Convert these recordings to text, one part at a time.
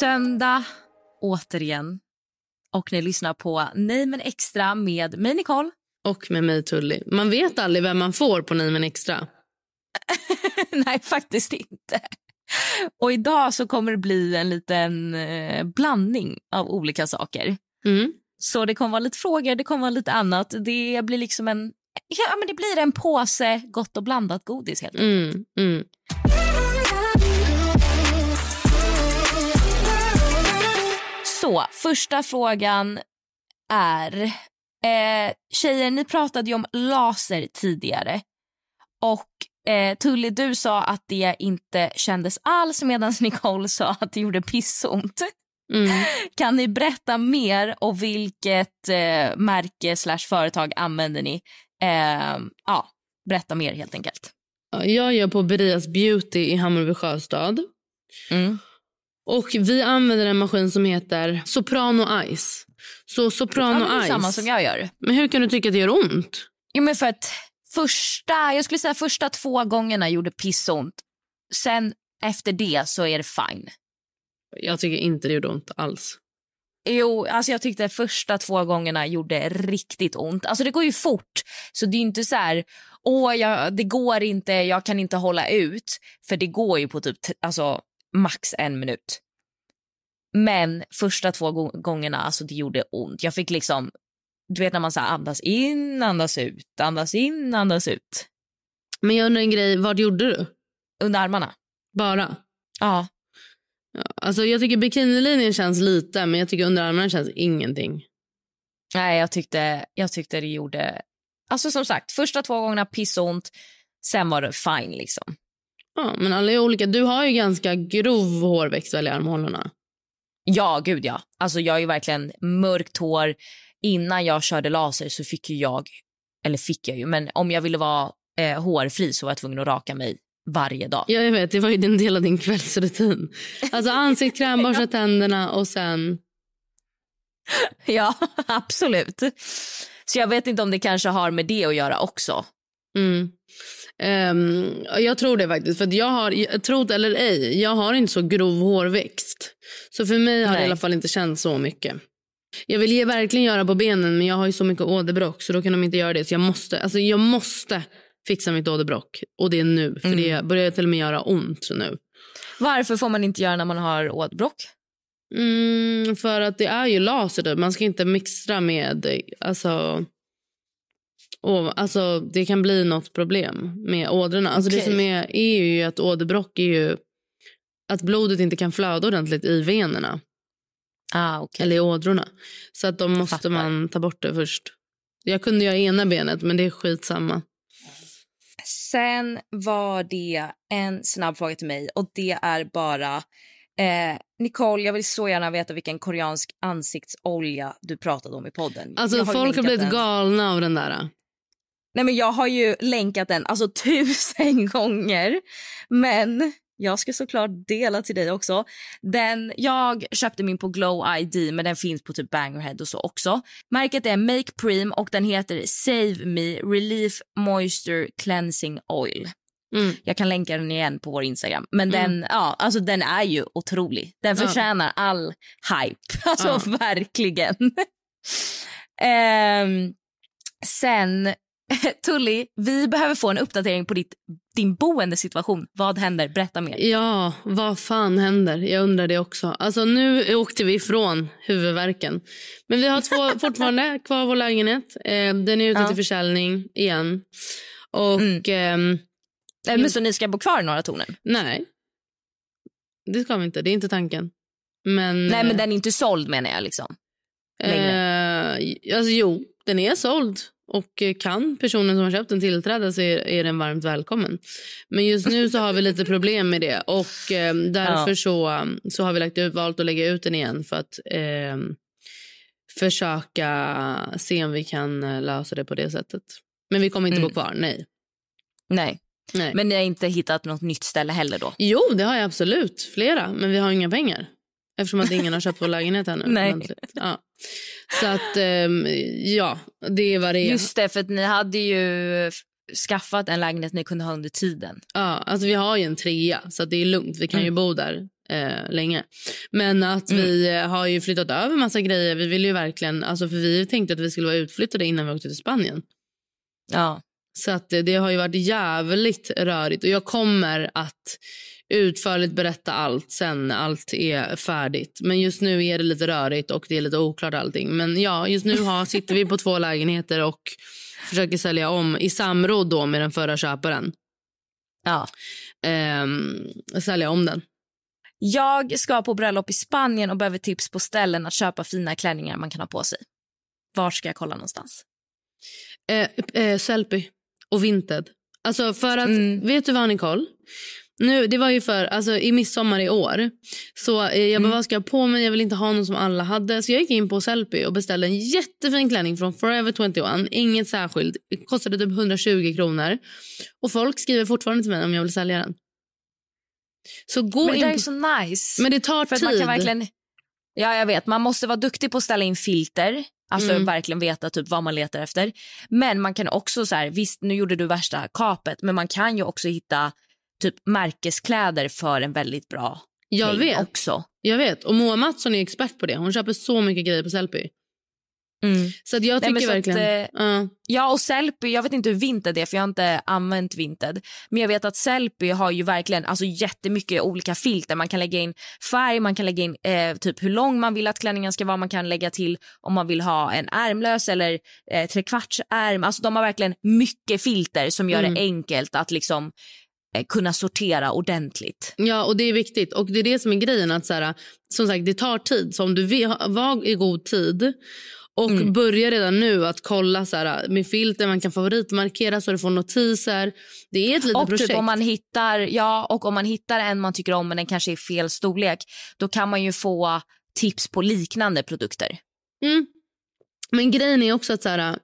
Söndag, återigen. Och ni lyssnar på Nej men extra med mig Nicole. Och med mig Tully. Man vet aldrig vem man får på Nej men extra. Nej, faktiskt inte. Och idag så kommer det bli en liten eh, blandning av olika saker. Mm. Så det kommer vara lite frågor, det kommer vara lite annat. Det blir liksom en ja, men det blir en påse gott och blandat godis helt enkelt. Mm, mm. Så, första frågan är... Eh, tjejer, ni pratade ju om laser tidigare. Och eh, Tully, du sa att det inte kändes alls medan Nicole sa att det gjorde pissont. Mm. Kan ni berätta mer och vilket eh, märke slash företag använder ni? Eh, ja, berätta mer helt enkelt. Ja, Jag gör på Berias Beauty i Hammarby Sjöstad. Mm. Och vi använder en maskin som heter Soprano Ice. Så Ja, Soprano är Ice. samma som jag gör. Men hur kan du tycka att det gör ont? Jo, men för att första, jag skulle säga första två gångerna gjorde pissont. Sen efter det så är det fine. Jag tycker inte det gjorde ont alls. Jo, alltså jag tyckte första två gångerna gjorde riktigt ont. Alltså det går ju fort, så det är inte så här, åh, jag, det går inte, jag kan inte hålla ut. För det går ju på typ, alltså max en minut. Men första två gå- gångerna, alltså det gjorde ont. Jag fick liksom, du vet när man så andas in, andas ut, andas in, andas ut. Men jag undrar en grej, vad gjorde du? Under armarna. Bara? Ja. Ja, alltså jag tycker bikinilinjen känns lite, men jag tycker underarmarna känns ingenting. Nej, jag tyckte, jag tyckte det gjorde... Alltså som sagt, första två gångerna pissont, sen var det fine liksom. Ja, men alla är olika. Du har ju ganska grov hårväxt väl i armhålorna? Ja, gud ja. Alltså jag är verkligen mörkt hår. Innan jag körde laser så fick jag, eller fick jag ju, men om jag ville vara eh, hårfri så var jag tvungen att raka mig varje dag. Ja, jag vet. Det var ju en del av din kvällsrutin. Alltså ansiktskräm, borsta tänderna och sen... Ja, absolut. Så jag vet inte om det kanske har med det att göra också. Mm. Ehm, jag tror det faktiskt. För jag har, jag- tro det eller ej, jag har inte så grov hårväxt. Så för mig har det i Nej. alla fall inte känts så mycket. Jag vill ge, verkligen göra på benen men jag har ju så mycket åderbråck så då kan de inte göra det. Så jag måste, alltså jag måste fixa mitt åderbråck. Och det är nu. För det börjar till och med göra ont nu. Varför får man inte göra när man har åderbråck? Mm, för att det är ju laser. Man ska inte mixtra med, alltså... Och, alltså det kan bli något problem med ådrorna. Alltså det Okej. som är, är ju att åderbråck är ju att blodet inte kan flöda ordentligt i venerna Ah, okay. eller i ådrorna. Så att då måste Fattar. man ta bort det först. Jag kunde göra ena benet men det är skitsamma. Sen var det en snabb fråga till mig och det är bara eh, Nicole, jag vill så gärna veta vilken koreansk ansiktsolja du pratade om i podden. Alltså folk har blivit den. galna av den där. Nej, men jag har ju länkat den alltså tusen gånger. Men jag ska såklart dela till dig också. Den, jag köpte min på Glow ID, men den finns på typ Bangerhead och så också. Märket är Make Preem och den heter Save Me Relief Moisture Cleansing Oil. Mm. Jag kan länka den igen på vår Instagram. Men den, ja, alltså den är ju otrolig. Den förtjänar all hype. Alltså verkligen. Ehm, sen Tully, vi behöver få en uppdatering på ditt, din boendesituation. Vad händer? Berätta mer. Ja, vad fan händer? Jag undrar det också. Alltså nu åkte vi ifrån huvudvärken. Men vi har två fortfarande kvar vår lägenhet. Eh, den är ute Ja. till försäljning igen. Och ehm, Eh, Men så ni ska bo kvar i Norra Tornen? nej, det ska vi inte. Det är inte tanken. Men, Nej, men den är inte såld menar jag. liksom. eh, alltså, jo, den är såld. Och eh, kan personen som har köpt den tillträda så är, är den varmt välkommen. Men just nu så har vi lite problem med det. Och eh, därför Ja. så, så har vi lagt ut, valt att lägga ut den igen för att eh, försöka se om vi kan eh, lösa det på det sättet. Men vi kommer inte Mm. bo kvar, nej. Nej. nej. Men ni har inte hittat något nytt ställe heller då? Jo, det har jag absolut. Flera. Men vi har inga pengar. Eftersom att ingen har köpt vår lägenhet ännu. Nej. ordentligt. Ja. Så att, ehm, ja, det är vad det är. Just det, för att ni hade ju skaffat en lägenhet ni kunde ha under tiden. Ja, alltså vi har ju en trea, så det är lugnt. Vi kan ju Mm. bo där eh, länge. Men att vi eh, har ju flyttat över massa grejer. Vi vill ju verkligen, alltså för vi tänkte att vi skulle vara utflyttade innan vi åkte till Spanien. Ja. Så att det, det har ju varit jävligt rörigt. Och jag kommer att utförligt berätta allt sen när allt är färdigt. Men just nu är det lite rörigt och det är lite oklart allting. Men ja, just nu har, sitter vi på två lägenheter och försöker sälja om i samråd då med den förra köparen. ja. Ehm, sälja om den. Jag ska på bröllop i Spanien och behöver tips på ställen att köpa fina klänningar man kan ha på sig. Var ska jag kolla någonstans? Eh, eh, Sellpy och Vinted. Alltså för att, Mm. vet du vad Nicole? Nu, det var ju för, alltså i midsommar i år. Så eh, jag bara, Mm. vad ska jag på mig? Jag vill inte ha någon som alla hade. Så jag gick in på Sellpy och beställde en jättefin klänning från Forever 21. Inget särskilt. Det kostade typ 120 kronor. Och folk skriver fortfarande till mig om jag vill sälja den. Så gå Men det in på... är så nice. Men det tar För att tid. man kan verkligen... Ja, jag vet. Man måste vara duktig på att ställa in filter. Alltså Mm. verkligen veta typ vad man letar efter. Men man kan också så här, visst nu gjorde du värsta kapet, men man kan ju också hitta typ märkeskläder för en väldigt bra jag vet. också. Jag vet. Och Moa Mattsson är expert på det. Hon köper så mycket grejer på Sellpy. Så att jag Nej, tycker men så att, verkligen... eh, Ja. Och Sellpy, jag vet inte hur Vinted är för jag har inte använt Vinted. Men jag vet att Sellpy har ju verkligen alltså, jättemycket olika filter. Man kan lägga in färg, man kan lägga in eh, typ hur lång man vill att klänningen ska vara. Man kan lägga till om man vill ha en ärmlös eller eh, trekvarts ärm. Alltså de har verkligen mycket filter som gör Mm. det enkelt att liksom kunna sortera ordentligt. Ja, och det är viktigt. Och det är det som är grejen. Att så här, som sagt, det tar tid. Så om du vill, var i god tid och Mm. börja redan nu att kolla så här, med filter, man kan favoritmarkera så du får notiser. Det är ett litet Och projekt. typ om man hittar, ja, och om man hittar en man tycker om men den kanske är fel storlek, då kan man ju få tips på liknande produkter. Mm. Men grejen är också att så här,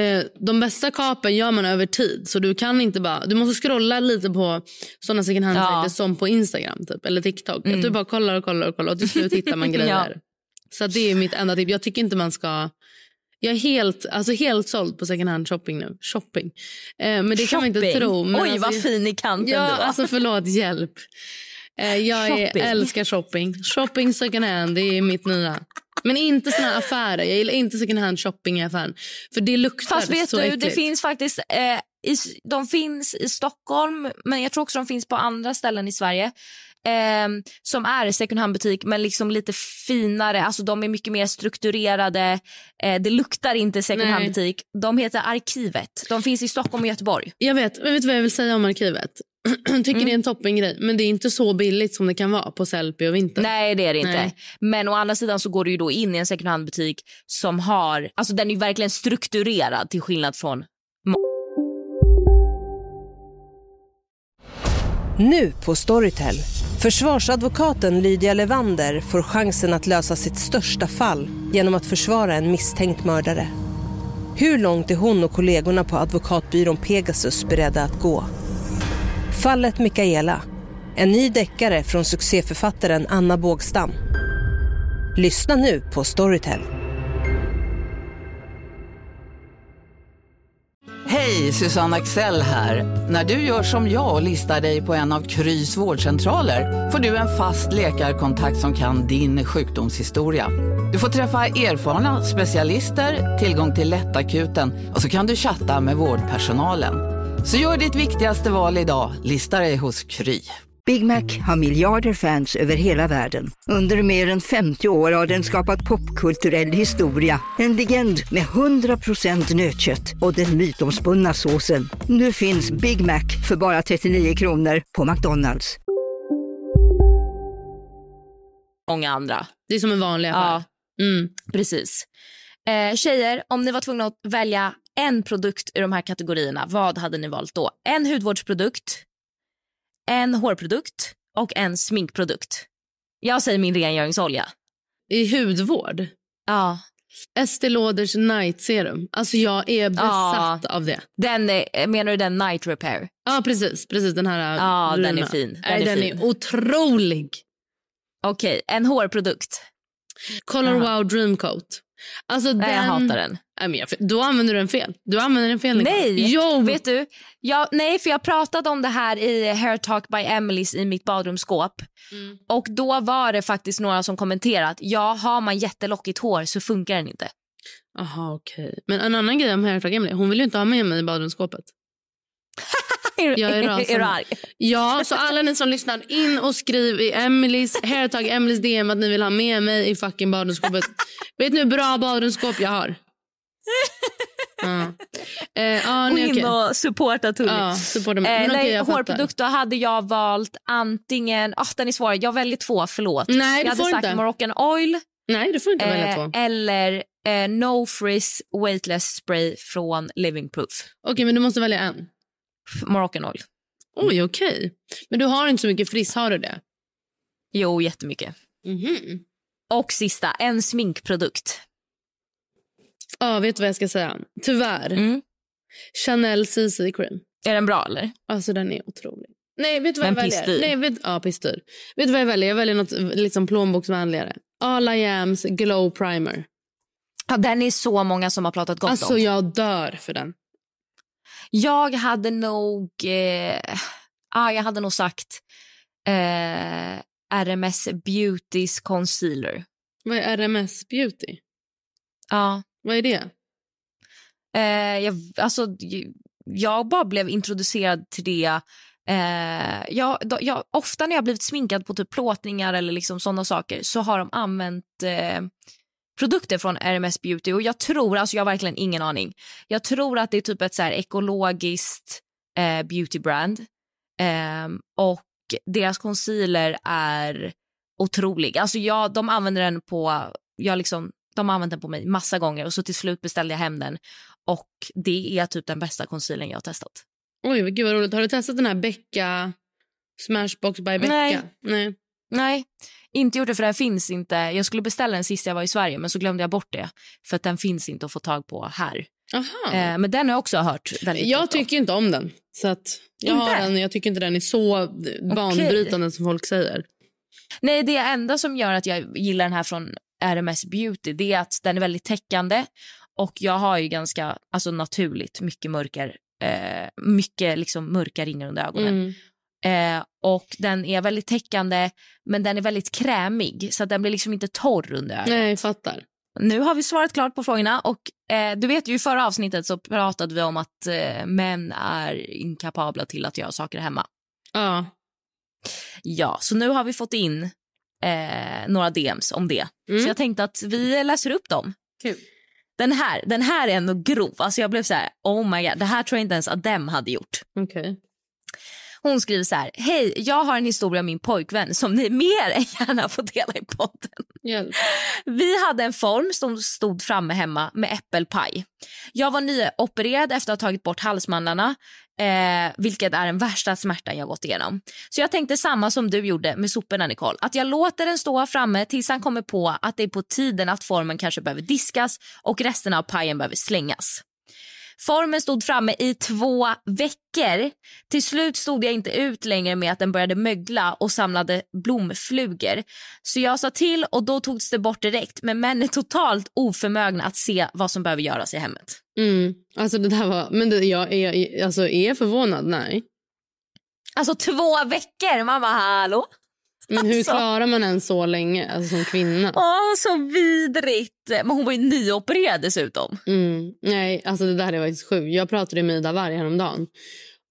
eh, de bästa kapen gör man över tid. Så du kan inte bara, du måste scrolla lite på sådana second hand Ja. som på Instagram typ, eller TikTok. Mm. Att du bara kollar och kollar och kollar och till slut hittar man grejer. Så att det är mitt enda tips. Jag tycker inte man ska... Jag är helt, alltså helt såld på second hand shopping nu. Shopping. Eh, men det kan man inte Shopping. tro. Oj, alltså, vad fin i kanten Ja, du var. alltså förlåt, hjälp. Eh, jag Shopping. älskar shopping. Shopping second hand, det är mitt nya. Men inte såna här affärer. Jag gillar inte second hand shopping i affären. För det luktar Fast vet så du, äckligt. det finns faktiskt... Eh, i, de finns i Stockholm, men jag tror också de finns på andra ställen i Sverige. Eh, som är second hand-butik, men liksom lite finare. Alltså De är mycket mer strukturerade. Eh, det luktar inte second hand-butik. De heter Arkivet. De finns i Stockholm och Göteborg. Jag vet, men vet du vad jag vill säga om arkivet? Tycker Mm. det är en toppengrej. Men det är inte så billigt som det kan vara på Sellpy och Vinted. Nej, det är det inte. Nej. Men å andra sidan så går du ju då in i en second hand-butik som har... Alltså Den är ju verkligen strukturerad till skillnad från Nu på Storytel. Försvarsadvokaten Lydia Levander får chansen att lösa sitt största fall genom att försvara en misstänkt mördare. Hur långt är hon och kollegorna på advokatbyrån Pegasus beredda att gå? Fallet Mikaela. En ny deckare från succéförfattaren Anna Bågstam. Lyssna nu på Storytel. Hej, Susanne Axel här. När du gör som jag och listar dig på en av Krys vårdcentraler får du en fast läkarkontakt som kan din sjukdomshistoria. Du får träffa erfarna specialister, tillgång till lättakuten och så kan du chatta med vårdpersonalen. Så gör ditt viktigaste val idag, listar dig hos Kry. Big Mac har miljarder fans över hela världen. Under mer än 50 år har den skapat popkulturell historia. En legend med 100% nötkött och den mytomspunna såsen. Nu finns Big Mac för bara 39 kronor på McDonalds. Många andra. Det är som en vanlig affär. Ja, Mm. precis. Eh, tjejer, om ni var tvungna att välja en produkt ur de här kategorierna, vad hade ni valt då? En hudvårdsprodukt, en hårprodukt och en sminkprodukt. Jag säger min rengöringsolja. I hudvård? Ja. Estée Lauders Night Serum. Alltså jag är besatt av det. Den, är- menar du den Night Repair? Ja, precis. precis den här Ja, den är fin. Den Nej, är den fin. är otrolig. Okej, en hårprodukt. Color Wow Dream Coat. Alltså Nej, jag hatar den. Nej, då använder du den fel. Du använder den fel. Nej, Jo, vet du? Jag, nej, för jag pratade om det här i Hair Talk by Emelies i mitt badrumsskåp. Mm. Och då var det faktiskt några som kommenterat, ja, har man jättelockigt hår så funkar den inte. Jaha, okej. Men en annan grej om Hair Talk Emily. Hon vill inte ha med mig i badrumsskåpet. Jag är rasande. är du arg? Ja, så alla ni som lyssnar in och skriv i Emelies Hair Talk Emelies DM att ni vill ha med mig i fucking badrumsskåpet. Vet ni hur bra badrumsskåp jag har? Ja. Eh, ja, Gå in okej. och supporta Tully. Ja, supporta. Eh, Men okej, nej, jag fattar. hårprodukt då hade jag valt antingen... Ah, den är svår. Jag väljer två, förlåt. Nej, jag hade sagt inte. Moroccan Oil Nej, du får inte välja eh, två. eller eh, No Frizz Weightless Spray från Living Proof. Okej, men du måste välja en. Moroccan Oil. Oj, okej. Men du har inte så mycket friss, har du det? Jo, jättemycket. Mhm. Och sista, en sminkprodukt. Ja, vet du vad jag ska säga? Tyvärr. Mm. Chanel CC Cream. Är den bra eller? Alltså den är otrolig. Nej, vet du vad Men jag väljer? pissdyr. Nej, vet, ja, pissdyr. Vet du vad jag väljer? Jag väljer något liksom plånboksvänligare. All I Ams Glow Primer. Ja, den är så många som har pratat gott Alltså om. jag dör för den. Jag hade nog... Eh, ah, jag hade nog sagt eh, RMS Beautys concealer. Vad är RMS Beauty? Ja. Vad är det? Eh, jag, alltså, jag bara blev introducerad till det. Eh, jag, då, jag, ofta när jag blivit sminkad på typ plåtningar eller liksom sådana saker så har de använt eh, produkter från RMS Beauty. Och Jag tror, alltså jag har verkligen ingen aning. Jag tror att det är typ ett så här ekologiskt eh, beautybrand. Eh, och deras concealer är otrolig. Alltså jag, de använder den på... Jag liksom, de har använt den på mig massa gånger och så till slut beställde jag hem den. Och det är typ den bästa concealern jag har testat. Oj, gud vad roligt. Har du testat den här Becka Smashbox by Becka? Nej. Nej. Nej, inte gjort det för den finns inte. Jag skulle beställa den sist jag var i Sverige men så glömde jag bort det. För att den finns inte att få tag på här. Aha. Eh, men den har jag också hört väldigt jag tycker inte om den. Så att jag, har Inte? den, jag tycker inte den är så banbrytande som folk säger. Nej, det enda som gör att jag gillar den här från RMS Beauty det är att den är väldigt täckande och jag har ju ganska alltså naturligt mycket mörker eh, mycket liksom mörka ringar under ögonen. Mm. Eh, och den är väldigt täckande men den är väldigt krämig så den blir liksom inte torr under ögat. Nej, jag fattar. Nu har vi svarat klart på frågorna och eh, du vet ju i förra avsnittet så pratade vi om att eh, män är inkapabla till att göra saker hemma. Ja. Ja, så nu har vi fått in eh, några DMs om det. Mm. Så jag tänkte att vi läser upp dem. Kul. Den här, den här är ändå grov. Alltså jag blev så här, oh my god, det här tror jag inte ens Adem hade gjort. Okej. Hon skriver så här, hej, jag har en historia om min pojkvän som ni mer än gärna får dela i podden. Hjälp. Vi hade en form som stod framme hemma med äppelpaj. Jag var nyopererad efter att ha tagit bort halsmandlarna, eh, vilket är den värsta smärtan jag gått igenom. Så jag tänkte samma som du gjorde med soporna, Nicole. Att jag låter den stå framme tills han kommer på att det är på tiden att formen kanske behöver diskas och resten av pajen behöver slängas. Formen stod framme i två veckor. Till slut stod jag inte ut längre med att den började mögla och samlade blomflugor. Så jag sa till och då togs det bort direkt. Men män är totalt oförmögna att se vad som behöver göras i hemmet. Mm. Alltså det där var, men det, jag är, alltså, är jag förvånad? Nej. Alltså två veckor! Man bara hallå? Men hur Alltså. klarar man en så länge alltså, som kvinna? Åh, så vidrigt! Men hon var ju nyopererad dessutom. Mm. Nej, alltså det där är faktiskt sjukt. Jag pratade med Ida Warg häromdagen.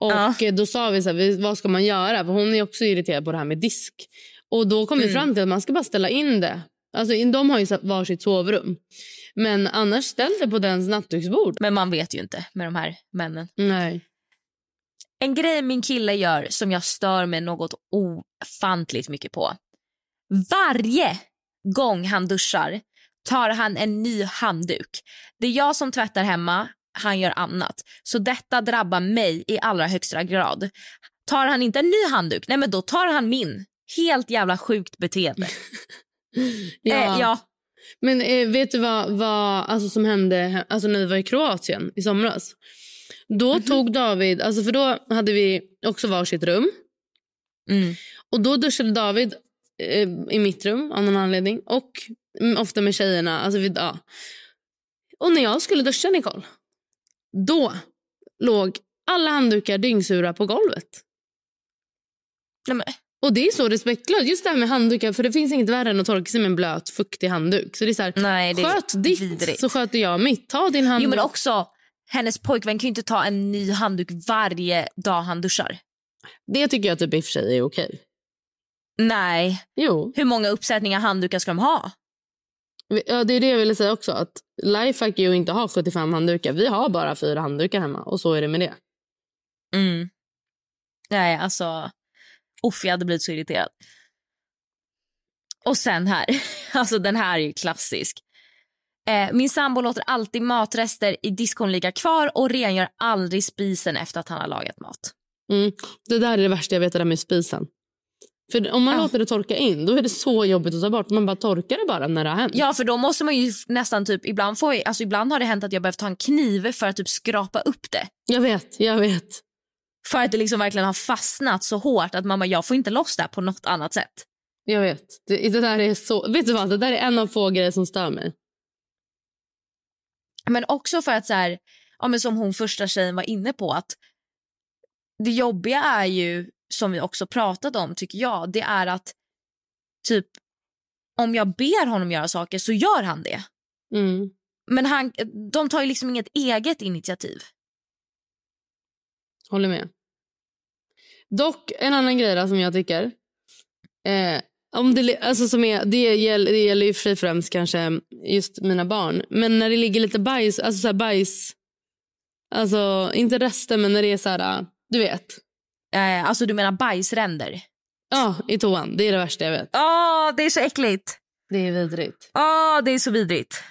Och Ja. eh, då sa vi så här, vi- vad ska man göra? För hon är också irriterad på det här med disk. Och då kom vi Mm. fram till att man ska bara ställa in det. Alltså de har ju varsitt sovrum. Men annars ställ det på dens nattduksbord. Men man vet ju inte med de här männen. Nej. En grej min kille gör som jag stör mig något ofantligt mycket på. Varje gång han duschar tar han en ny handduk. Det är jag som tvättar hemma, han gör annat. Så detta drabbar mig i allra högsta grad. Tar han inte en ny handduk, nej men då tar han min. Helt jävla sjukt beteende. Ja. Eh, ja. Men eh, vet du vad, vad alltså, som hände alltså, när vi var i Kroatien i somras? Då Mhm. tog David, alltså, för då hade vi också varsitt rum. Mm. Och då duschade David eh, i mitt rum av någon anledning. Och mm, ofta med tjejerna. Alltså, vi, ja. Och när jag skulle duscha Nicole, då låg alla handdukar dyngsura på golvet. Nej, men, Och det är så respektlöst. Just det här med handdukar, för det finns inget värre än att torka sig med en blöt, fuktig handduk. Så det är så här, nej, det sköt ditt vidrigt. så sköter jag mitt. Ta din handduk. Jo, men också, hennes pojkvän kan ju inte ta en ny handduk varje dag han duschar. Det tycker jag typ i och för sig är okej. Nej. Jo, Hur många uppsättningar handdukar ska de ha? ja, det är det jag ville säga också. Att Lifehack är ju inte ha 75 handdukar. Vi har bara fyra handdukar hemma och så är det med det. Mm. Nej, alltså... Uff, jag hade blivit så irriterad. Och sen här, alltså den här är ju klassisk. Eh, min sambo låter alltid matrester i diskon ligga kvar och rengör aldrig spisen efter att han har lagat mat. Mm. Det där är det värsta jag vet, det där med spisen. För om man Ja. låter det torka in, då är det så jobbigt att ta bort. Man bara torkar det bara när det har hänt. Ja, för då måste man ju nästan typ... Ibland, jag- alltså ibland har det hänt att jag behövt ta en kniv för att typ skrapa upp det. Jag vet, jag vet. För att det liksom verkligen har fastnat så hårt att man bara, jag får inte loss det här på något annat sätt. Jag vet. Det, det där är så... Vet du vad? Det där är en av få grejer som stör mig. Men också för att så här, ja, men som hon första tjejen var inne på att det jobbiga är ju som vi också pratat om tycker jag, det är att typ om jag ber honom göra saker så gör han det. Mm. Men han, de tar ju liksom inget eget initiativ. Håller med. Dock, en annan grej som jag tycker. Eh, om det, alltså som är, det, gäller, det gäller ju för sig främst kanske just mina barn. Men när det ligger lite bajs, alltså så här bajs. Alltså inte rester, men när det är så här, du vet. Eh, alltså du menar bajsränder? Ja, i toan. Det är det värsta jag vet. Åh, det är så äckligt. Det är vidrigt. Åh, det är så vidrigt.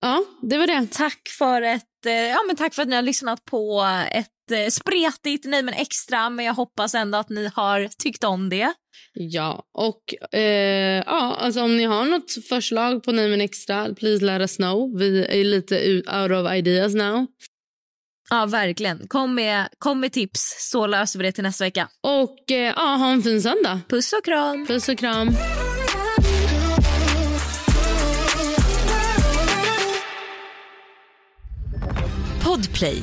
Ja, det var det. Tack för, ett, eh, ja, men tack för att ni har lyssnat på ett eh, spretigt Nej men extra. Men jag hoppas ändå att ni har tyckt om det. Ja, och eh, ja, alltså om ni har något förslag på Nej men extra, please let us know. Vi är lite ut- out of ideas now. Ja, verkligen. Kom med, kom med tips så löser vi det till nästa vecka. Och eh, ja, ha en fin söndag. Puss och kram. Puss och kram. Podplay,